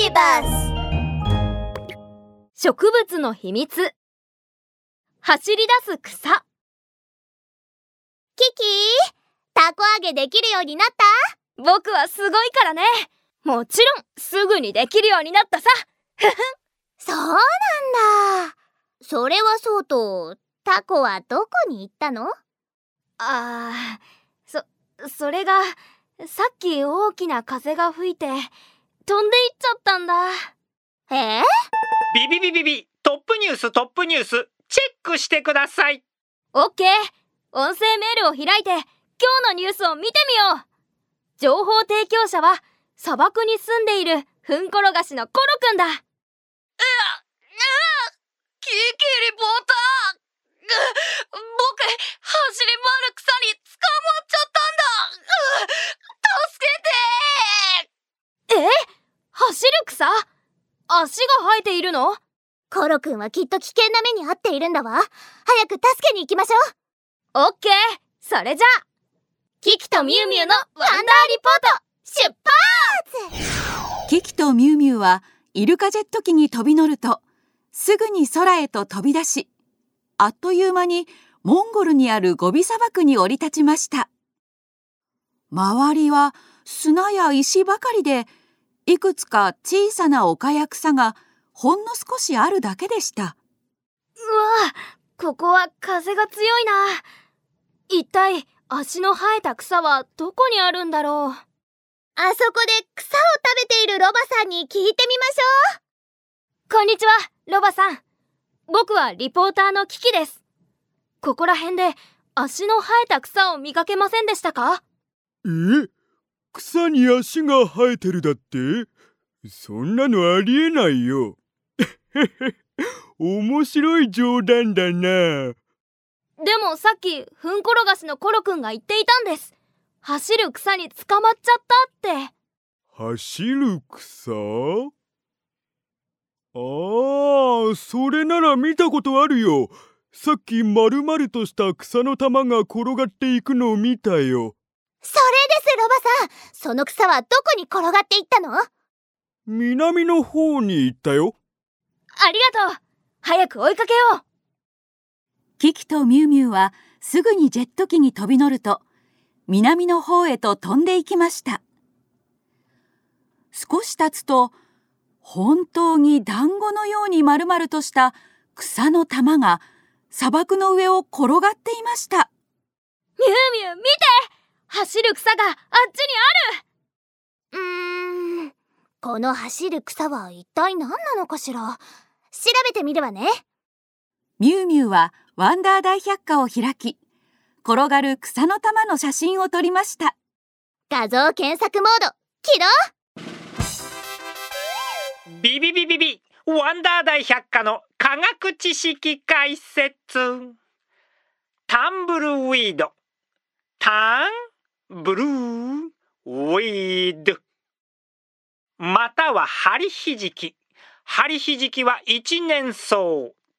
ビバス植物の秘密。走り出す草。キキたこ揚げできるようになった？僕はすごいからね。もちろんすぐにできるようになったさ。そうなんだ。それはそうとタコはどこに行ったの？あーそそれがさっき大きな風が吹いて飛んでいっちゃったんだ。え？ー、ビビビビビトップニューストップニュースチェックしてください。オッケー。音声メールを開いて今日のニュースを見てみよう。情報提供者は砂漠に住んでいるふんころがしのコロくんだ。キキリポーター。僕走り回る草に捕まっちゃったんだ。助けて。え走る草足が生えているの？コロくんはきっと危険な目に遭っているんだわ。早く助けに行きましょう。オッケーそれじゃ。あキキとミュウミュウのワンダーリポート出発！キキとミュウミュウはイルカジェット機に飛び乗るとすぐに空へと飛び出しあっという間にモンゴルにあるゴビ砂漠に降り立ちました。周りは砂や石ばかりでいくつか小さな丘や草がほんの少しあるだけでした。うわここは風が強いな。一体足の生えた草はどこにあるんだろう。あそこで草を食べているロバさんに聞いてみましょう。こんにちはロバさん。僕はリポーターのキキです。ここら辺で足の生えた草を見かけませんでしたか？え？草に足が生えてるだって？そんなのありえないよ。面白い冗談だな。でもさっきふんころがしのコロくんが言っていたんです。走る草に捕まっちゃったって。走る草？ああそれなら見たことあるよ。さっきまるまるとした草の玉が転がっていくのを見たよそれですロバさん。その草はどこに転がっていったの？南の方に行ったよ。ありがとう。早く追いかけよう。キキとミュウミュウはすぐにジェット機に飛び乗ると南の方へと飛んでいきました。少し経つと本当に団子のように丸々とした草の玉が砂漠の上を転がっていました。ミュウミュウ見て！走る草があっちにうーん。この走る草は一体何なのかしら？調べてみるわね。ミュウミュウはワンダー大百科を開き転がる草の玉の写真を撮りました。画像検索モード起動！ビビビビビワンダー大百科の科学知識解説。タンブルウィード。タンブルーウィード。またはハリヒジキ。ハリヒジキは一年草。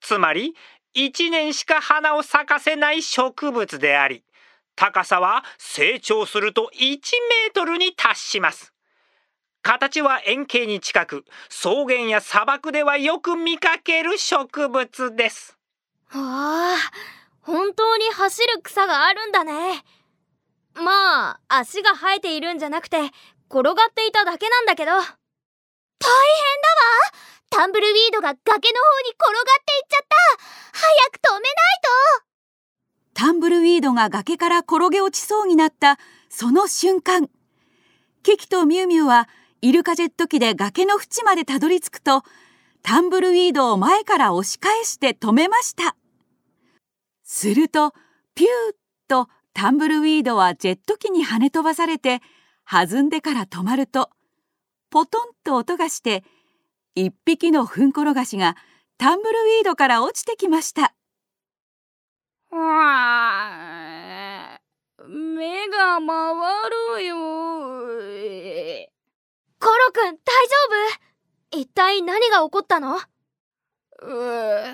つまり一年しか花を咲かせない植物であり高さは成長すると1メートルに達します。形は円形に近く草原や砂漠ではよく見かける植物です。わあ本当に走る草があるんだね。まあ足が生えているんじゃなくて転がっていただけなんだけど。大変だわ！タンブルウィードが崖の方に転がっていっちゃった。早く止めないと！タンブルウィードが崖から転げ落ちそうになったその瞬間。キキとミュウミュウはイルカジェット機で崖の縁までたどり着くとタンブルウィードを前から押し返して止めました。するとピューッとタンブルウィードはジェット機に跳ね飛ばされて弾んでから止まるとポトンと音がして一匹のフンコロガシがタンブルウィードから落ちてきました。うわー目が回るよ。コロくん大丈夫？一体何が起こったの？うー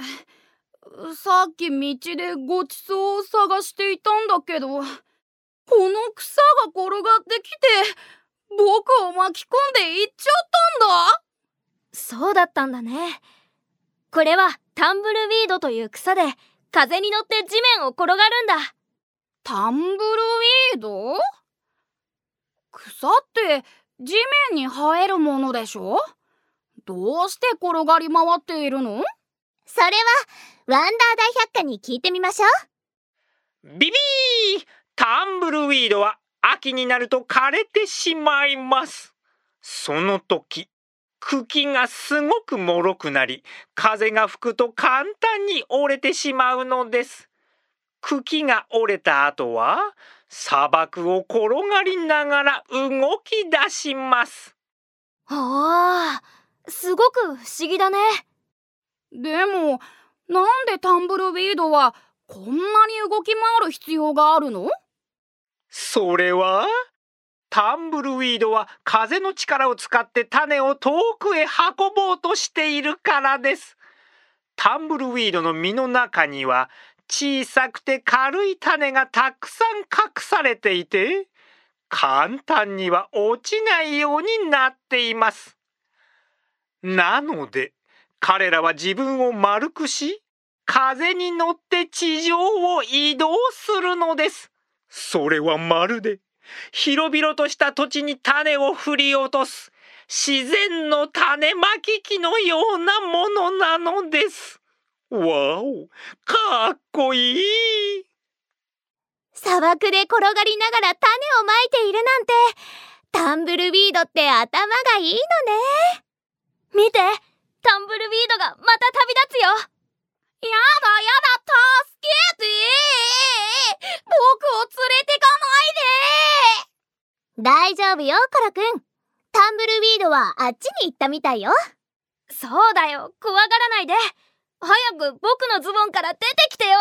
さっき道でごちそうを探していたんだけどこの草が転がってきて僕を巻き込んでいっちゃったんだ。そうだったんだね。これはタンブルウィードという草で風に乗って地面を転がるんだ。タンブルウィード？草って地面に生えるものでしょ？どうして転がり回っているの？それはワンダー大百科に聞いてみましょうビビータンブルウィードは秋になると枯れてしまいます。その時茎がすごく脆くなり風が吹くと簡単に折れてしまうのです。茎が折れた後は砂漠を転がりながら動き出します。ああすごく不思議だね。でもなんでタンブルウィードはこんなに動き回る必要があるの？それはタンブルウィードは風の力を使って種を遠くへ運ぼうとしているからです。タンブルウィードの実の中には小さくて軽い種がたくさん隠されていて簡単には落ちないようになっています。なので彼らは自分を丸くし風に乗って地上を移動するのです。それはまるで広々とした土地に種を振り落とす自然の種まき機のようなものなのです。わお、かっこいい。砂漠で転がりながら種をまいているなんてタンブルウィードって頭がいいのね見てタンブルウィードがまた旅立つよやだやだ助けて僕を連れてか大丈夫よコロくんタンブルウィードはあっちに行ったみたいよ。そうだよ。怖がらないで。早く僕のズボンから出てきてよ。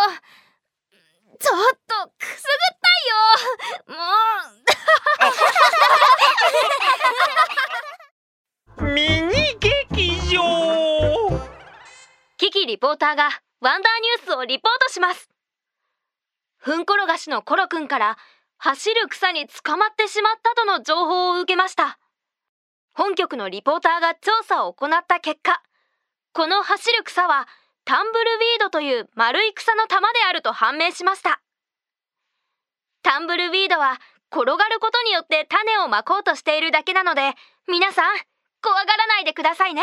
ちょっとくすぐったいよ。もう。ミニ劇場。キキリポーターがワンダーニュースをリポートします。ふん転がしのコロくんから走る草に捕まってしまったとの情報を受けました。本局のリポーターが調査を行った結果この走る草はタンブルウィードという丸い草の玉であると判明しました。タンブルウィードは転がることによって種をまこうとしているだけなので皆さん怖がらないでくださいね。